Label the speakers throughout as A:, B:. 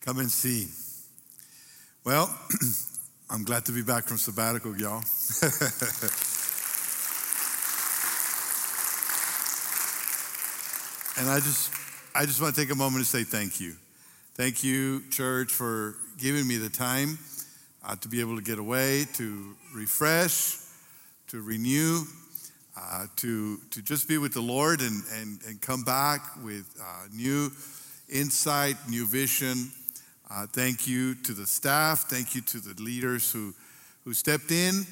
A: Come and see. Well, I'm glad to be back from sabbatical, y'all. and I just I just want to take a moment to say thank you. Thank you, church, for giving me the time uh, to be able to get away, to refresh, to renew, uh, to, to just be with the Lord and, and, and come back with uh, new insight, new vision. Uh, thank you to the staff. Thank you to the leaders who, who stepped in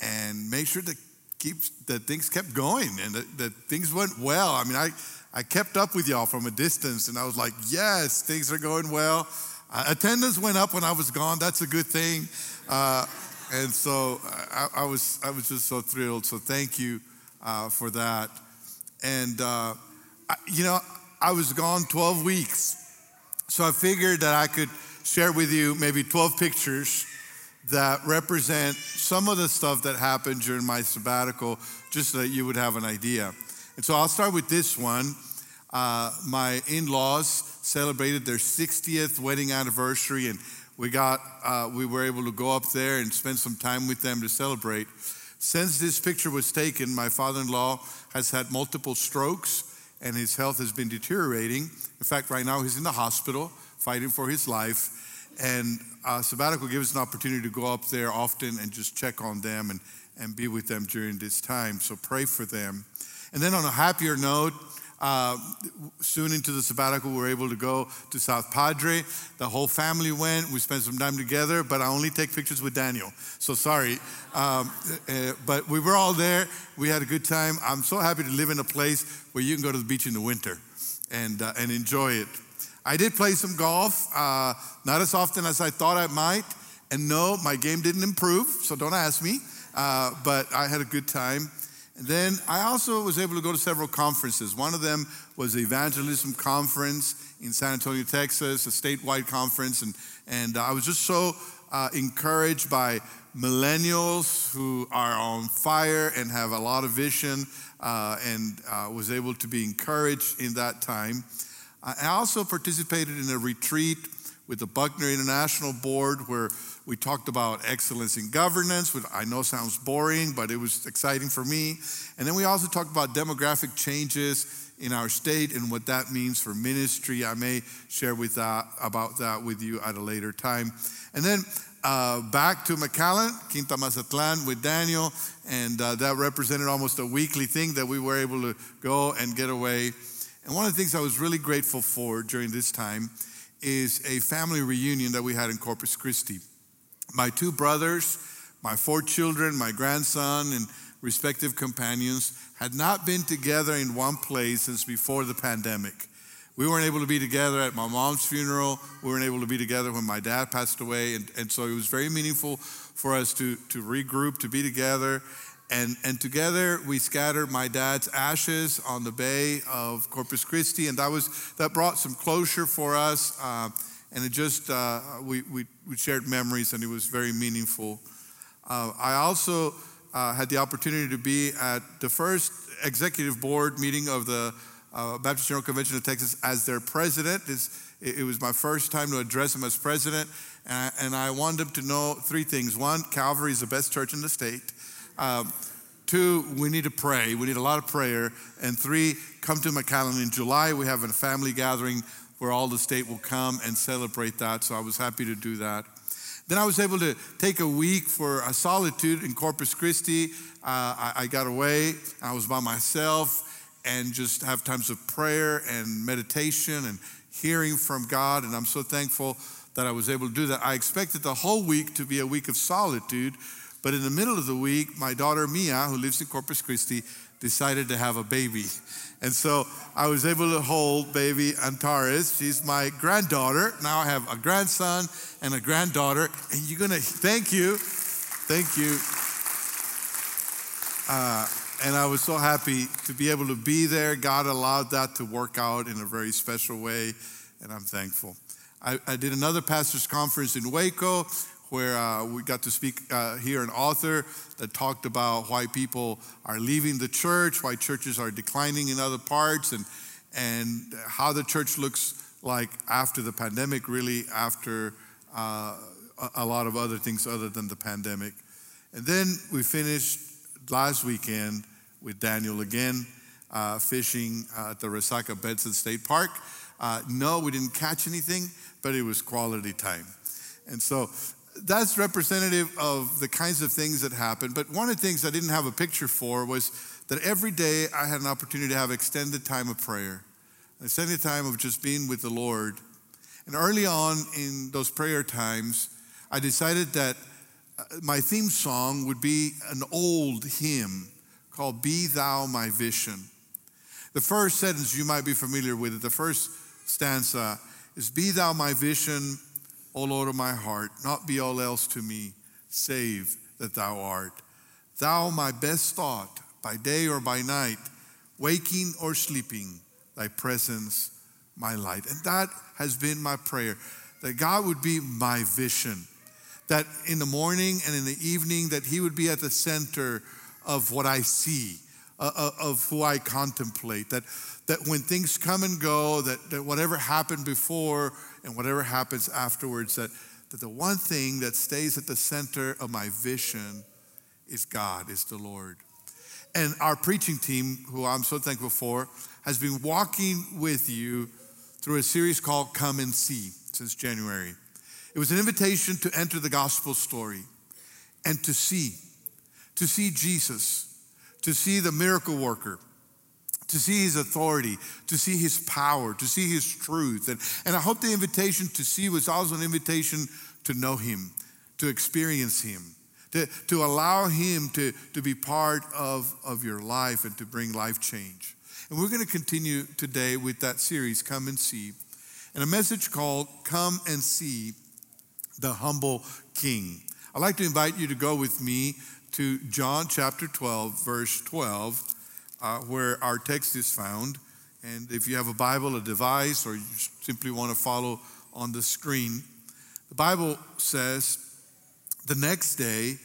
A: and made sure that, keep, that things kept going and that, that things went well. I mean, I, I kept up with y'all from a distance and I was like, yes, things are going well. Uh, attendance went up when I was gone. That's a good thing. Uh, and so I, I, was, I was just so thrilled. So thank you uh, for that. And, uh, I, you know, I was gone 12 weeks. So I figured that I could share with you maybe 12 pictures that represent some of the stuff that happened during my sabbatical, just so that you would have an idea. And so I'll start with this one. Uh, my in laws celebrated their 60th wedding anniversary, and we, got, uh, we were able to go up there and spend some time with them to celebrate. Since this picture was taken, my father in law has had multiple strokes and his health has been deteriorating. In fact, right now he's in the hospital fighting for his life. And uh, sabbatical gives us an opportunity to go up there often and just check on them and, and be with them during this time. So pray for them. And then on a happier note, uh, soon into the sabbatical, we were able to go to South Padre. The whole family went. We spent some time together, but I only take pictures with Daniel. So sorry. Um, uh, but we were all there. We had a good time. I'm so happy to live in a place where you can go to the beach in the winter and, uh, and enjoy it. I did play some golf, uh, not as often as I thought I might. And no, my game didn't improve, so don't ask me. Uh, but I had a good time. And then I also was able to go to several conferences. One of them was the Evangelism Conference in San Antonio, Texas, a statewide conference. And, and I was just so uh, encouraged by millennials who are on fire and have a lot of vision uh, and uh, was able to be encouraged in that time. I also participated in a retreat with the Buckner International Board where we talked about excellence in governance, which I know sounds boring, but it was exciting for me. And then we also talked about demographic changes in our state and what that means for ministry. I may share with that, about that with you at a later time. And then uh, back to McAllen, Quinta Mazatlan with Daniel, and uh, that represented almost a weekly thing that we were able to go and get away. And one of the things I was really grateful for during this time is a family reunion that we had in Corpus Christi. My two brothers, my four children, my grandson, and respective companions had not been together in one place since before the pandemic. We weren't able to be together at my mom's funeral. We weren't able to be together when my dad passed away. And, and so it was very meaningful for us to, to regroup, to be together. And, and together we scattered my dad's ashes on the bay of Corpus Christi. And that, was, that brought some closure for us. Uh, and it just, uh, we, we, we, shared memories and it was very meaningful. Uh, I also uh, had the opportunity to be at the first executive board meeting of the uh, Baptist General Convention of Texas as their president. It, it was my first time to address them as president, and I, and I wanted them to know three things. One, Calvary is the best church in the state. Um, two, we need to pray. We need a lot of prayer. And three, come to McAllen in July. We have a family gathering where all the state will come and celebrate that. So I was happy to do that. Then I was able to take a week for a solitude in Corpus Christi. Uh, I, I got away, I was by myself, and just have times of prayer and meditation and hearing from God. And I'm so thankful that I was able to do that. I expected the whole week to be a week of solitude, but in the middle of the week, my daughter Mia, who lives in Corpus Christi, decided to have a baby. And so I was able to hold baby Antares. She's my granddaughter. Now I have a grandson and a granddaughter. And you're going to, thank you. Thank you. Uh, and I was so happy to be able to be there. God allowed that to work out in a very special way, and I'm thankful. I, I did another pastor's conference in Waco where uh, we got to speak, uh, hear an author that talked about why people are leaving the church, why churches are declining in other parts, and, and how the church looks like after the pandemic, really after uh, a lot of other things other than the pandemic. And then we finished last weekend with Daniel again, uh, fishing uh, at the Resaca Bentsen State Park. Uh, no, we didn't catch anything, but it was quality time. And so that's representative of the kinds of things that happen. But one of the things I didn't have a picture for was that every day I had an opportunity to have extended time of prayer, extended time of just being with the Lord. And early on in those prayer times, I decided that uh, my theme song would be an old hymn called Be Thou My Vision. The first sentence you might be familiar with it, the first stanza is Be Thou My Vision, O Lord of my heart, not be all else to me, save that Thou art. Thou my best thought, by day or by night, waking or sleeping, Thy presence my light. And that has been my prayer that God would be my vision that in the morning and in the evening that he would be at the center of what I see, uh, uh, of who I contemplate, that, that when things come and go, that, that whatever happened before and whatever happens afterwards, that, that the one thing that stays at the center of my vision is God, is the Lord. And our preaching team, who I'm so thankful for, has been walking with you through a series called Come and See since January. It was an invitation to enter the gospel story and to see, to see Jesus, to see the miracle worker, to see his authority, to see his power, to see his truth. And, and I hope the invitation to see was also an invitation to know him, to experience him, to, to allow him to, to be part of, of your life and to bring life change. And we're going to continue today with that series, Come and See, and a message called Come and See the humble king. I'd like to invite you to go with me to John chapter 12, verse 12, uh, where our text is found. And if you have a Bible, a device, or you simply want to follow on the screen, the Bible says, The next day,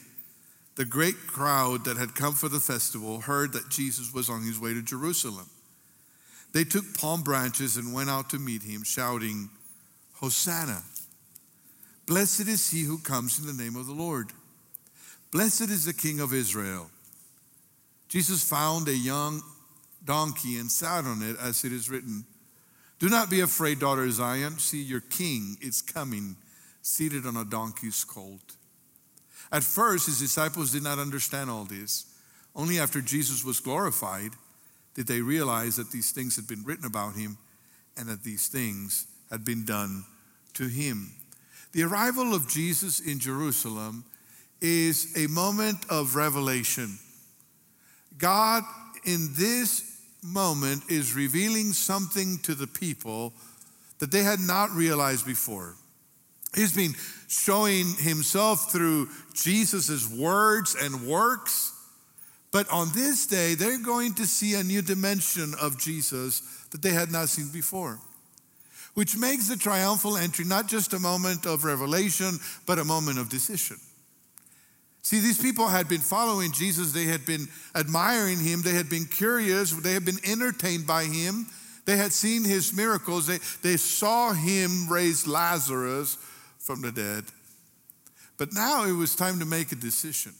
A: the great crowd that had come for the festival heard that Jesus was on his way to Jerusalem. They took palm branches and went out to meet him, shouting, Hosanna! Blessed is he who comes in the name of the Lord. Blessed is the King of Israel. Jesus found a young donkey and sat on it, as it is written Do not be afraid, daughter Zion. See, your king is coming, seated on a donkey's colt. At first, his disciples did not understand all this. Only after Jesus was glorified did they realize that these things had been written about him and that these things had been done to him. The arrival of Jesus in Jerusalem is a moment of revelation. God, in this moment, is revealing something to the people that they had not realized before. He's been showing himself through Jesus' words and works. But on this day, they're going to see a new dimension of Jesus that they had not seen before which makes the triumphal entry not just a moment of revelation, but a moment of decision. See, these people had been following Jesus, they had been admiring him, they had been curious, they had been entertained by him, they had seen his miracles, they, they saw him raise Lazarus from the dead. But now it was time to make a decision.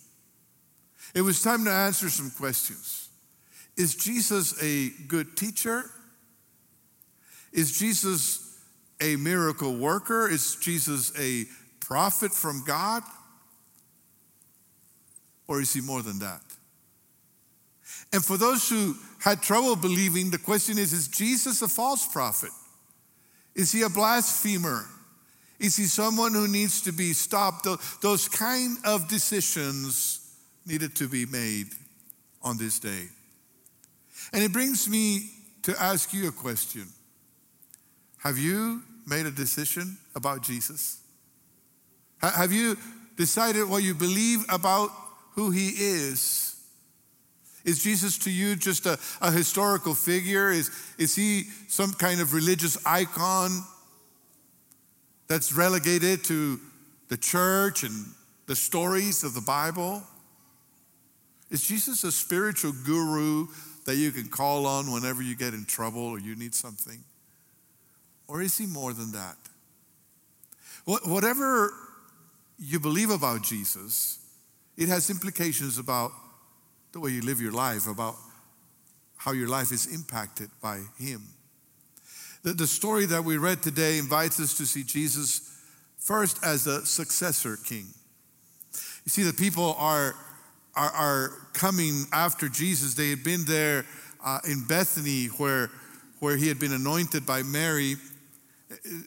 A: It was time to answer some questions. Is Jesus a good teacher? Is Jesus a miracle worker? Is Jesus a prophet from God? Or is he more than that? And for those who had trouble believing, the question is Is Jesus a false prophet? Is he a blasphemer? Is he someone who needs to be stopped? Those kind of decisions needed to be made on this day. And it brings me to ask you a question have you made a decision about Jesus? Have you decided what you believe about who he is? Is Jesus to you just a, a historical figure? Is, is he some kind of religious icon that's relegated to the church and the stories of the Bible? Is Jesus a spiritual guru that you can call on whenever you get in trouble or you need something? Or is he more than that? Whatever you believe about Jesus, it has implications about the way you live your life, about how your life is impacted by him. The, the story that we read today invites us to see Jesus first as a successor king. You see, the people are, are, are coming after Jesus. They had been there uh, in Bethany where, where he had been anointed by Mary.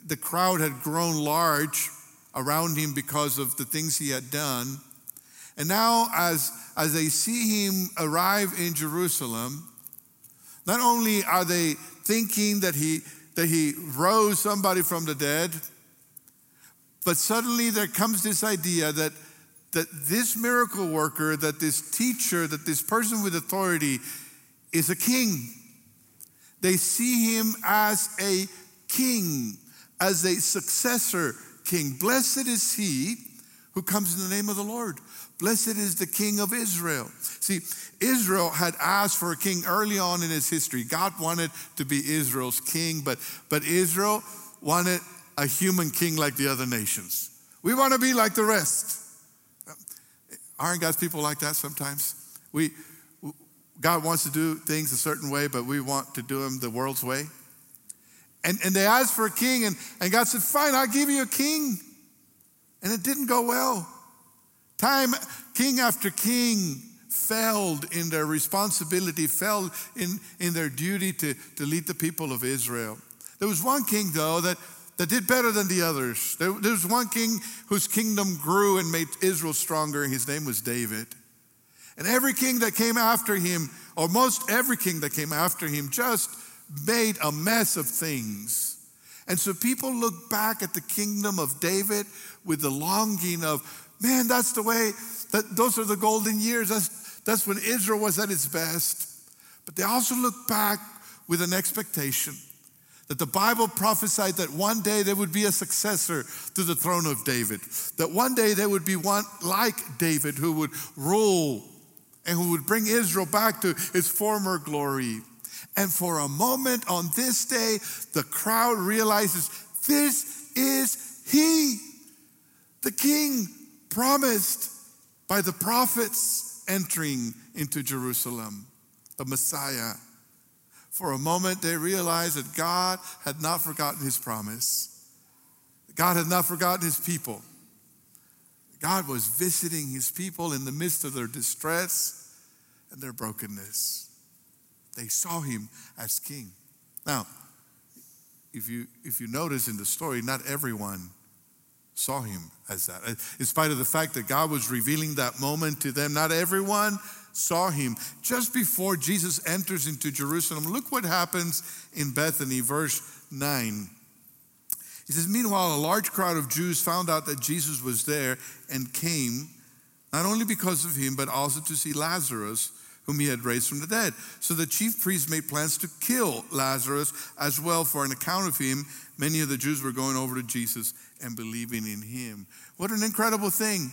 A: The crowd had grown large around him because of the things he had done. And now, as, as they see him arrive in Jerusalem, not only are they thinking that he, that he rose somebody from the dead, but suddenly there comes this idea that, that this miracle worker, that this teacher, that this person with authority is a king. They see him as a king, as a successor king. Blessed is he who comes in the name of the Lord. Blessed is the king of Israel. See, Israel had asked for a king early on in its history. God wanted to be Israel's king, but, but Israel wanted a human king like the other nations. We want to be like the rest. Aren't God's people like that sometimes? We, God wants to do things a certain way, but we want to do them the world's way. And, and they asked for a king, and, and God said, Fine, I'll give you a king. And it didn't go well. Time, king after king failed in their responsibility, failed in, in their duty to, to lead the people of Israel. There was one king, though, that, that did better than the others. There, there was one king whose kingdom grew and made Israel stronger. His name was David. And every king that came after him, or most every king that came after him, just made a mess of things. And so people look back at the kingdom of David with the longing of, man, that's the way, that those are the golden years. That's, that's when Israel was at its best. But they also look back with an expectation that the Bible prophesied that one day there would be a successor to the throne of David, that one day there would be one like David who would rule and who would bring Israel back to its former glory. And for a moment on this day, the crowd realizes this is He, the King promised by the prophets entering into Jerusalem, the Messiah. For a moment, they realized that God had not forgotten His promise. God had not forgotten His people. God was visiting His people in the midst of their distress and their brokenness. They saw him as king. Now, if you, if you notice in the story, not everyone saw him as that. Uh, in spite of the fact that God was revealing that moment to them, not everyone saw him. Just before Jesus enters into Jerusalem, look what happens in Bethany, verse 9. He says, Meanwhile, a large crowd of Jews found out that Jesus was there and came, not only because of him, but also to see Lazarus whom he had raised from the dead. So the chief priests made plans to kill Lazarus as well for an account of him. Many of the Jews were going over to Jesus and believing in him. What an incredible thing.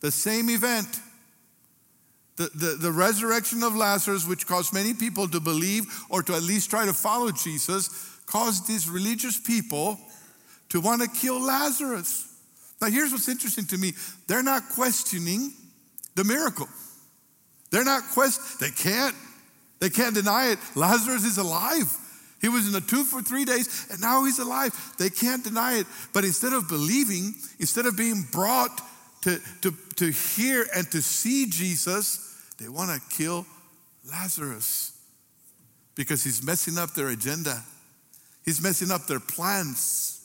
A: The same event, the, the, the resurrection of Lazarus, which caused many people to believe or to at least try to follow Jesus, caused these religious people to want to kill Lazarus. Now, here's what's interesting to me they're not questioning the miracle. They're not quest. They can't. They can't deny it. Lazarus is alive. He was in the tomb for three days and now he's alive. They can't deny it. But instead of believing, instead of being brought to, to, to hear and to see Jesus, they want to kill Lazarus because he's messing up their agenda. He's messing up their plans.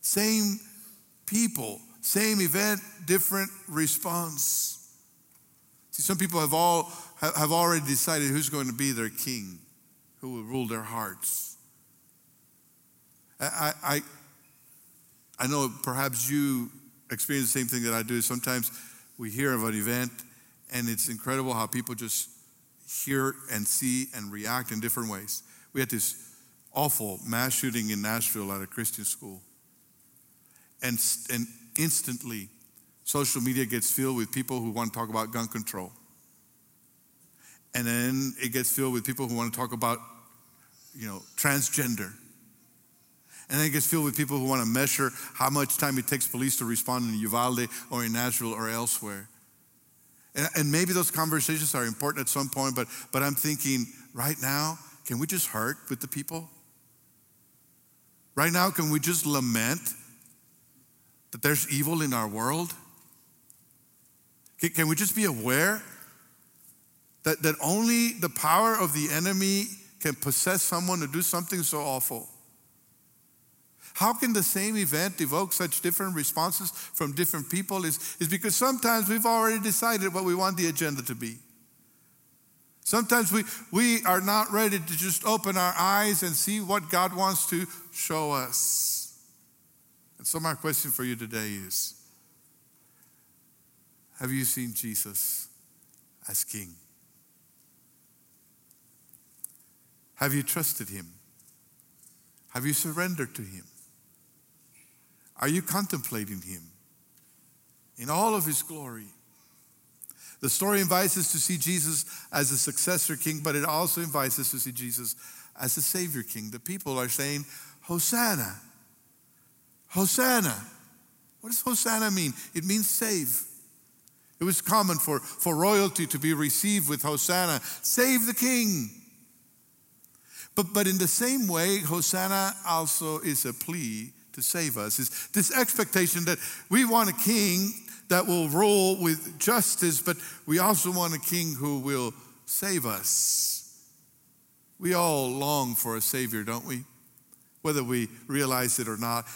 A: Same people, same event, different response. See, some people have, all, have already decided who's going to be their king, who will rule their hearts. I, I, I know perhaps you experience the same thing that I do. Sometimes we hear of an event, and it's incredible how people just hear and see and react in different ways. We had this awful mass shooting in Nashville at a Christian school. And, and instantly, social media gets filled with people who want to talk about gun control. And then it gets filled with people who want to talk about, you know, transgender. And then it gets filled with people who want to measure how much time it takes police to respond in Uvalde or in Nashville or elsewhere. And, and maybe those conversations are important at some point, but, but I'm thinking right now, can we just hurt with the people? Right now, can we just lament that there's evil in our world? Can, can we just be aware that, that only the power of the enemy can possess someone to do something so awful? How can the same event evoke such different responses from different people? Is, is because sometimes we've already decided what we want the agenda to be. Sometimes we, we are not ready to just open our eyes and see what God wants to show us. And so, my question for you today is Have you seen Jesus as King? Have you trusted Him? Have you surrendered to Him? Are you contemplating him in all of his glory? The story invites us to see Jesus as a successor king, but it also invites us to see Jesus as a savior king. The people are saying, Hosanna. Hosanna. What does Hosanna mean? It means save. It was common for, for royalty to be received with Hosanna, save the king. But, but in the same way, Hosanna also is a plea to save us. Is this expectation that we want a king that will rule with justice, but we also want a king who will save us. We all long for a savior, don't we? Whether we realize it or not,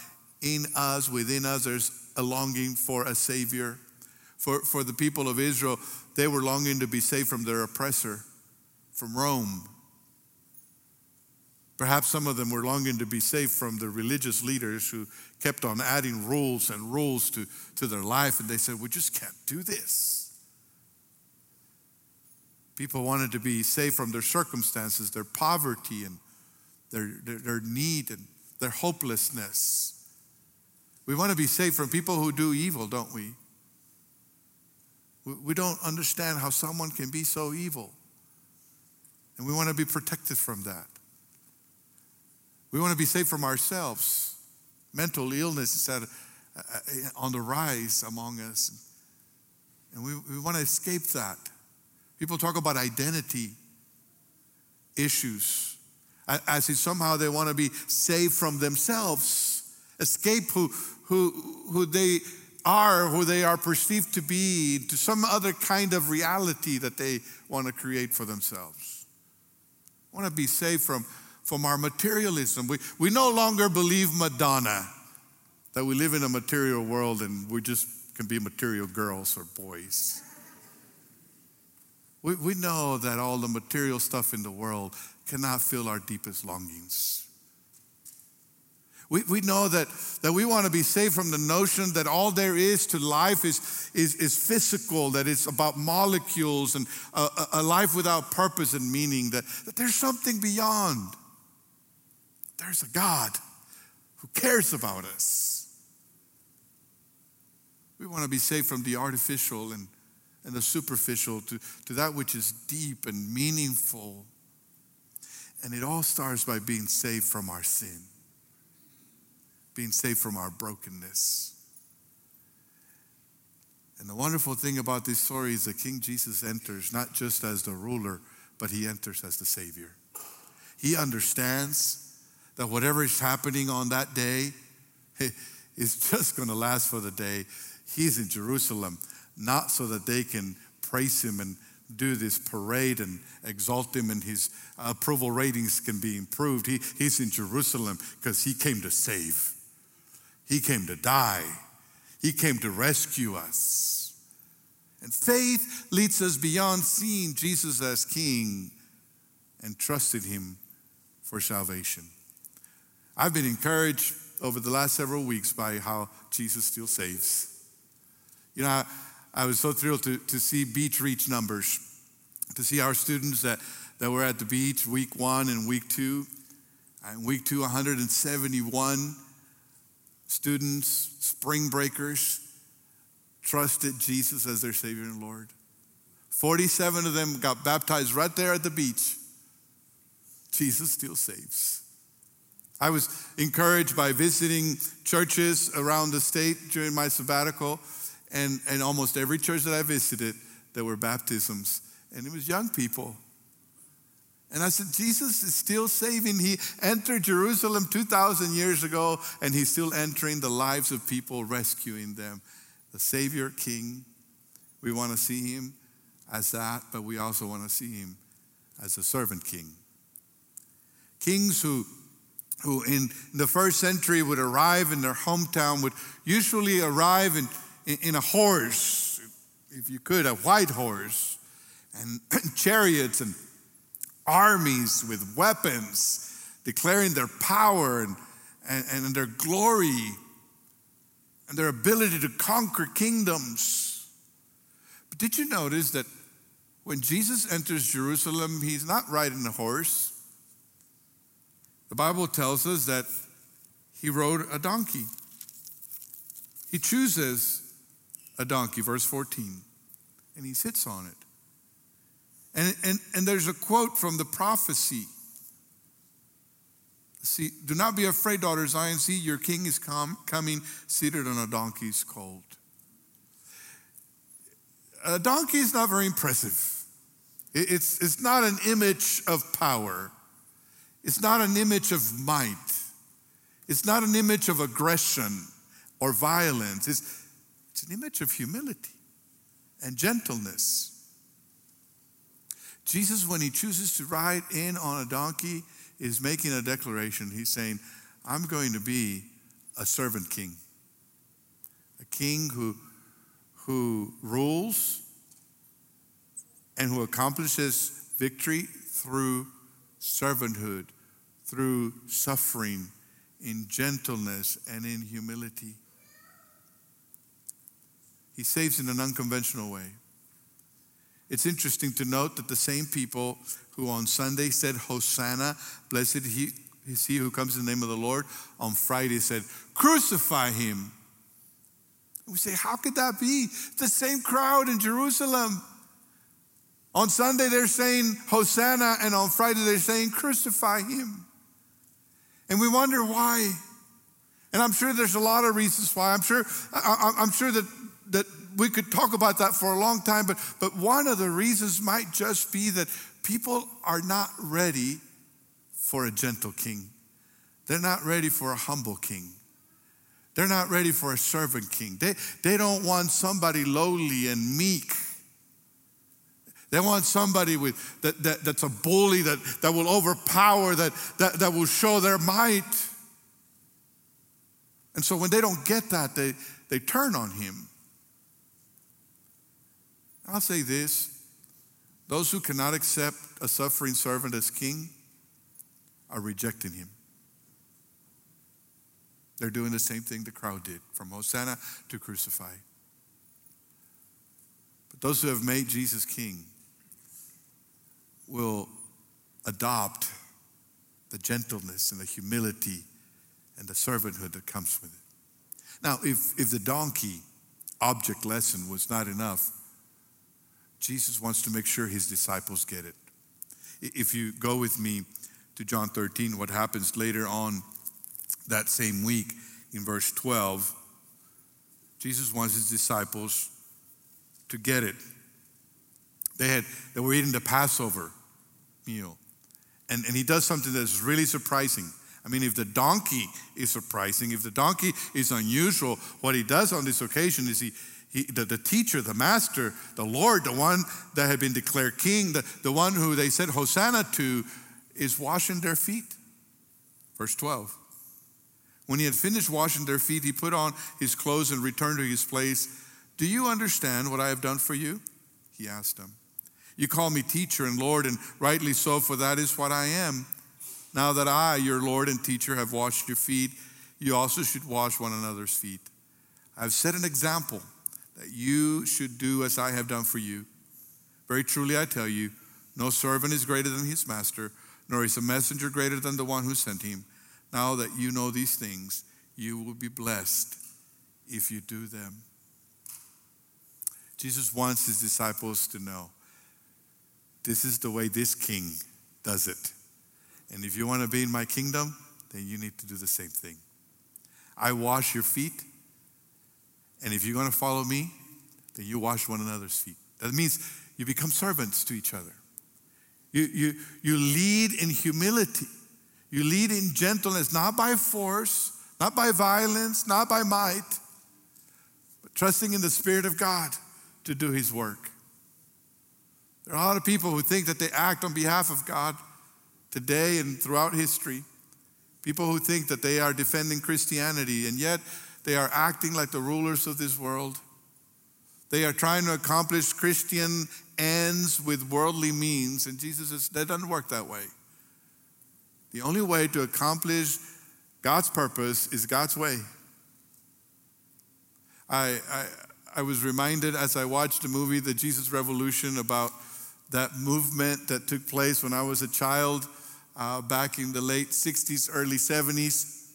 A: in us, within us, there's a longing for a savior. For, for the people of Israel, they were longing to be saved from their oppressor, from Rome. Perhaps some of them were longing to be saved from the religious leaders who kept on adding rules and rules to, to their life, and they said, We just can't do this. People wanted to be saved from their circumstances, their poverty, and their, their, their need and their hopelessness. We want to be saved from people who do evil, don't we? We don't understand how someone can be so evil. And we want to be protected from that. We want to be safe from ourselves. Mental illness is at, uh, on the rise among us. And we, we want to escape that. People talk about identity issues as if somehow they want to be saved from themselves, escape who, who, who they are, who they are perceived to be, to some other kind of reality that they want to create for themselves. I want to be saved from from our materialism. We, we no longer believe Madonna, that we live in a material world and we just can be material girls or boys. We, we know that all the material stuff in the world cannot fill our deepest longings. We, we know that, that we want to be saved from the notion that all there is to life is, is, is physical, that it's about molecules and a, a life without purpose and meaning, that, that there's something beyond. There's a God who cares about us. We want to be saved from the artificial and, and the superficial to, to that which is deep and meaningful. And it all starts by being saved from our sin, being saved from our brokenness. And the wonderful thing about this story is that King Jesus enters not just as the ruler, but he enters as the Savior. He understands that whatever is happening on that day is just going to last for the day. He's in Jerusalem, not so that they can praise him and do this parade and exalt him and his approval ratings can be improved. He, he's in Jerusalem because he came to save, he came to die, he came to rescue us. And faith leads us beyond seeing Jesus as king and trusting him for salvation. I've been encouraged over the last several weeks by how Jesus still saves. You know, I, I was so thrilled to, to see beach reach numbers, to see our students that, that were at the beach week one and week two. And week two, 171 students, spring breakers, trusted Jesus as their Savior and Lord. 47 of them got baptized right there at the beach. Jesus still saves. I was encouraged by visiting churches around the state during my sabbatical, and, and almost every church that I visited, there were baptisms, and it was young people. And I said, Jesus is still saving. He entered Jerusalem 2,000 years ago, and he's still entering the lives of people, rescuing them. The Savior King, we want to see him as that, but we also want to see him as a servant king. Kings who, who in the first century would arrive in their hometown would usually arrive in, in, a horse, if you could, a white horse, and, and chariots and armies with weapons, declaring their power and, and, and their glory and their ability to conquer kingdoms. But did you notice that when Jesus enters Jerusalem, he's not riding a horse? The Bible tells us that he rode a donkey. He chooses a donkey, verse 14, and he sits on it. And, and, and there's a quote from the prophecy. See, do not be afraid, daughter Zion. See, your king is come, coming seated on a donkey's colt. A donkey is not very impressive. It's, it's not an image of power. It's not an image of might. It's not an image of aggression or violence. It's, it's an image of humility and gentleness. Jesus, when he chooses to ride in on a donkey, is making a declaration. He's saying, I'm going to be a servant king, a king who, who rules and who accomplishes victory through servanthood, through suffering, in gentleness, and in humility. He saves in an unconventional way. It's interesting to note that the same people who on Sunday said, Hosanna, blessed is he who comes in the name of the Lord, on Friday said, Crucify him. We say, How could that be? The same crowd in Jerusalem. On Sunday, they're saying Hosanna, and on Friday, they're saying crucify him. And we wonder why. And I'm sure there's a lot of reasons why. I'm sure, I, am sure that, that we could talk about that for a long time, but, but one of the reasons might just be that people are not ready for a gentle king. They're not ready for a humble king. They're not ready for a servant king. They, they don't want somebody lowly and meek. They want somebody with, that, that, that's a bully, that, that will overpower, that, that, that will show their might. And so when they don't get that, they, they turn on him. I'll say this those who cannot accept a suffering servant as king are rejecting him. They're doing the same thing the crowd did from Hosanna to crucify. But those who have made Jesus king will adopt the gentleness and the humility and the servanthood that comes with it. Now, if, if the donkey object lesson was not enough, Jesus wants to make sure his disciples get it. If you go with me to John 13, what happens later on that same week in verse 12, Jesus wants his disciples to get it. They, had, they were eating the Passover meal. And, and he does something that's really surprising. I mean, if the donkey is surprising, if the donkey is unusual, what he does on this occasion is he, he, the, the teacher, the master, the Lord, the one that had been declared king, the, the one who they said Hosanna to, is washing their feet. Verse 12. When he had finished washing their feet, he put on his clothes and returned to his place. Do you understand what I have done for you? He asked them. You call me teacher and Lord, and rightly so, for that is what I am. Now that I, your Lord and teacher, have washed your feet, you also should wash one another's feet. I've set an example that you should do as I have done for you. Very truly, I tell you, no servant is greater than his master, nor is a messenger greater than the one who sent him. Now that you know these things, you will be blessed if you do them. Jesus wants his disciples to know this is the way this king does it. And if you want to be in my kingdom, then you need to do the same thing. I wash your feet, and if you're going to follow me, then you wash one another's feet. That means you become servants to each other. You, you, you lead in humility. You lead in gentleness, not by force, not by violence, not by might, but trusting in the Spirit of God to do His work. There are a lot of people who think that they act on behalf of God today and throughout history. People who think that they are defending Christianity, and yet they are acting like the rulers of this world. They are trying to accomplish Christian ends with worldly means, and Jesus says that doesn't work that way. The only way to accomplish God's purpose is God's way. I, I, I was reminded as I watched the movie, The Jesus Revolution, about that movement that took place when I was a child uh, back in the late 60s, early 70s,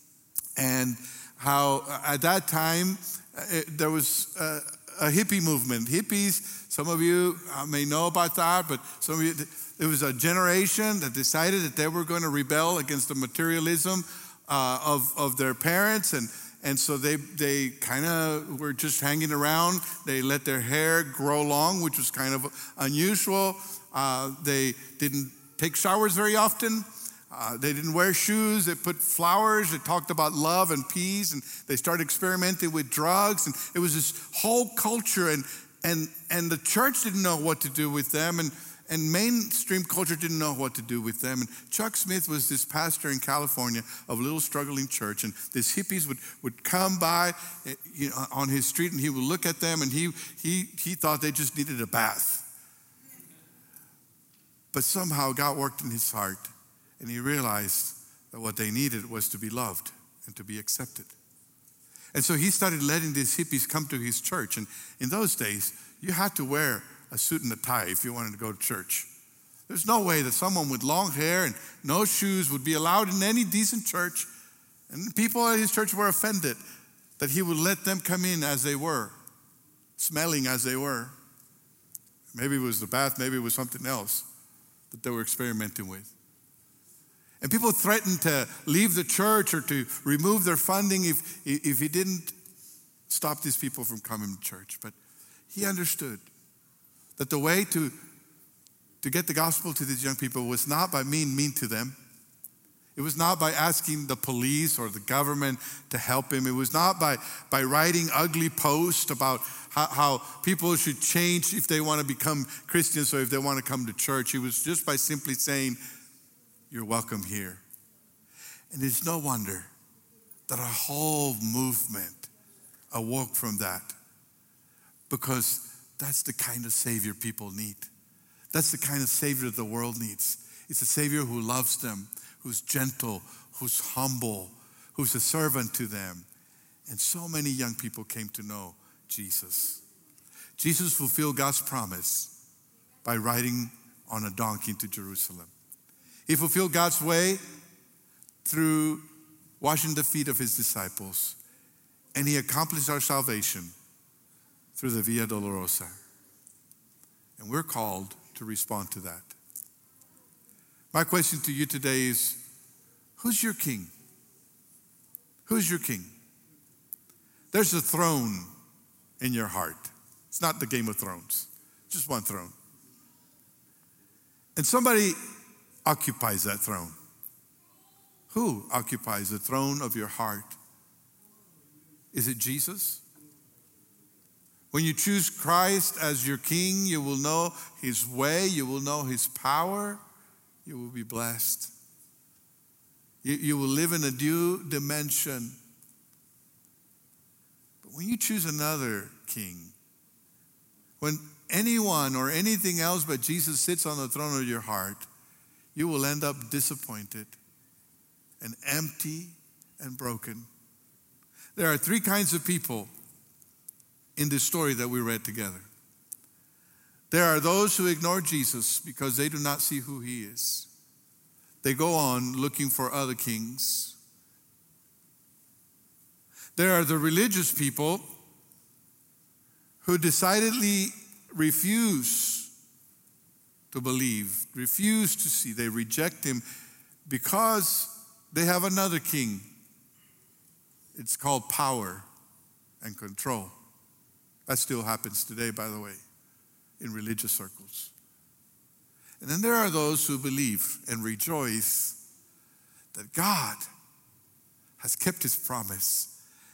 A: and how uh, at that time uh, it, there was a, a, hippie movement. Hippies, some of you uh, may know about that, but some of you, it was a generation that decided that they were going to rebel against the materialism uh, of, of their parents and and so they, they kind of were just hanging around. They let their hair grow long, which was kind of unusual. Uh, they didn't take showers very often. Uh, they didn't wear shoes. They put flowers. They talked about love and peace, and they started experimenting with drugs. And it was this whole culture, and and and the church didn't know what to do with them. And and mainstream culture didn't know what to do with them. And Chuck Smith was this pastor in California of a little struggling church, and these hippies would, would come by eh, you know, on his street, and he would look at them, and he, he, he thought they just needed a bath. But somehow God worked in his heart, and he realized that what they needed was to be loved and to be accepted. And so he started letting these hippies come to his church. And in those days, you had to wear a suit and a tie if you wanted to go to church. There's no way that someone with long hair and no shoes would be allowed in any decent church. And people at his church were offended that he would let them come in as they were, smelling as they were. Maybe it was the bath, maybe it was something else that they were experimenting with. And people threatened to leave the church or to remove their funding if, if he didn't stop these people from coming to church. But he understood that the way to, to get the gospel to these young people was not by being mean to them. It was not by asking the police or the government to help him. It was not by, by writing ugly posts about how, how people should change if they want to become Christians or if they want to come to church. It was just by simply saying, You're welcome here. And it's no wonder that a whole movement awoke from that because that's the kind of Savior people need. That's the kind of Savior the world needs. It's a Savior who loves them, who's gentle, who's humble, who's a servant to them. And so many young people came to know Jesus. Jesus fulfilled God's promise by riding on a donkey into Jerusalem. He fulfilled God's way through washing the feet of his disciples. And he accomplished our salvation through the Via Dolorosa. And we're called to respond to that. My question to you today is who's your king? Who's your king? There's a throne in your heart. It's not the Game of Thrones, just one throne. And somebody occupies that throne. Who occupies the throne of your heart? Is it Jesus? When you choose Christ as your king, you will know his way, you will know his power, you will be blessed. You, you will live in a new dimension. But when you choose another king, when anyone or anything else but Jesus sits on the throne of your heart, you will end up disappointed and empty and broken. There are three kinds of people in this story that we read together. There are those who ignore Jesus because they do not see who he is. They go on looking for other kings. There are the religious people who decidedly refuse to believe, refuse to see. They reject him because they have another king. It's called power and control. That still happens today, by the way, in religious circles. And then there are those who believe and rejoice that God has kept his promise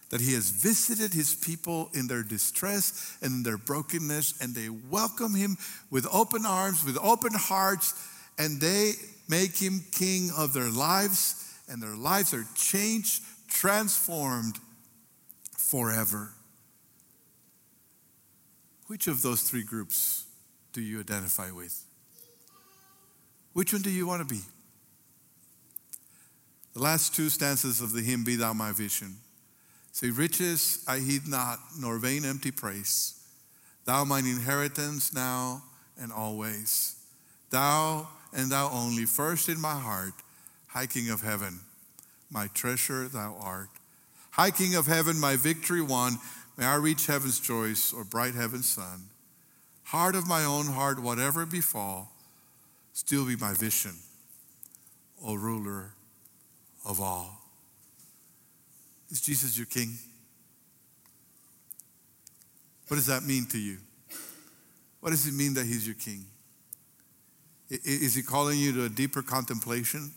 A: that he has visited his people in their distress and in their brokenness, and they welcome him with open arms, with open hearts, and they make him king of their lives, and their lives are changed, transformed forever. Which of those three groups do you identify with? Which one do you want to be? The last two stanzas of the hymn, Be Thou My Vision. Say, Riches I heed not, nor vain empty praise. Thou mine inheritance now and always. Thou and thou only, first in my heart, High King of heaven, my treasure thou art. High King of heaven, my victory won, may I reach heaven's joys or bright heaven's sun. Heart of my own heart, whatever befall, still be my vision, O ruler of all. Is Jesus your king? What does that mean to you? What does it mean that he's your king? Is he calling you to a deeper contemplation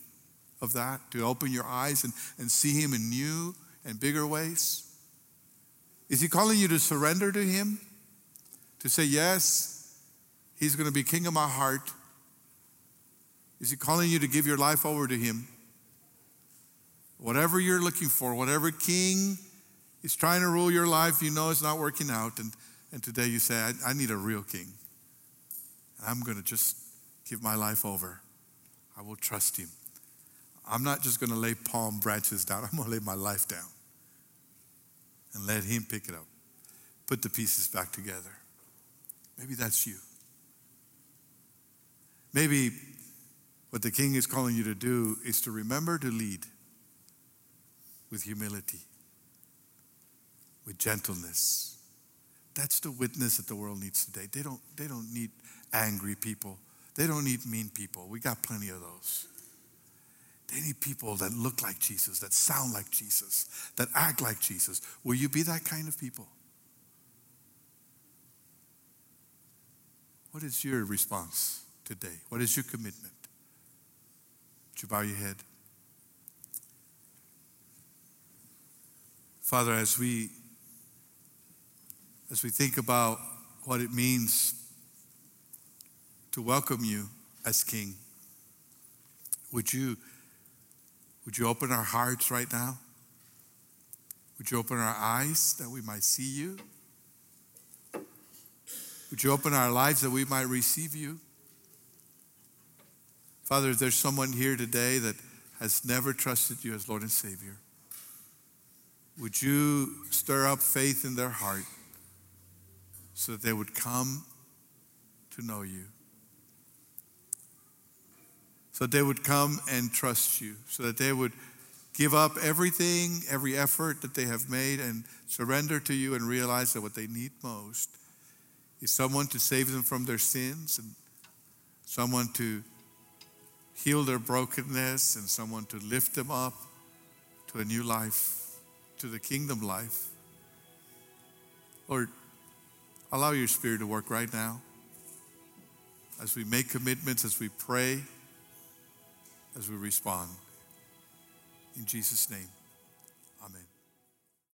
A: of that, to open your eyes and, and see him in new and bigger ways? Is he calling you to surrender to him? To say, yes, he's going to be king of my heart. Is he calling you to give your life over to him? Whatever you're looking for, whatever king is trying to rule your life, you know it's not working out. And, and today you say, I, I need a real king. I'm going to just give my life over. I will trust him. I'm not just going to lay palm branches down, I'm going to lay my life down and let him pick it up, put the pieces back together. Maybe that's you. Maybe what the king is calling you to do is to remember to lead with humility, with gentleness. That's the witness that the world needs today. They don't, they don't need angry people. They don't need mean people. We got plenty of those. They need people that look like Jesus, that sound like Jesus, that act like Jesus. Will you be that kind of people? What is your response today? What is your commitment? Would you bow your head? Father, as we as we think about what it means to welcome you as King, would you would you open our hearts right now? Would you open our eyes that we might see you? Would you open our lives that we might receive you? Father, if there's someone here today that has never trusted you as Lord and Savior, would you stir up faith in their heart so that they would come to know you? So that they would come and trust you, so that they would give up everything, every effort that they have made, and surrender to you and realize that what they need most is someone to save them from their sins and someone to heal their brokenness and someone to lift them up to a new life to the kingdom life. Lord, allow your spirit to work right now as we make commitments, as we pray, as we respond. In Jesus' name.